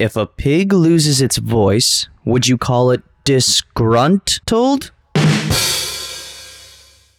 If a pig loses its voice, would you call it disgruntled?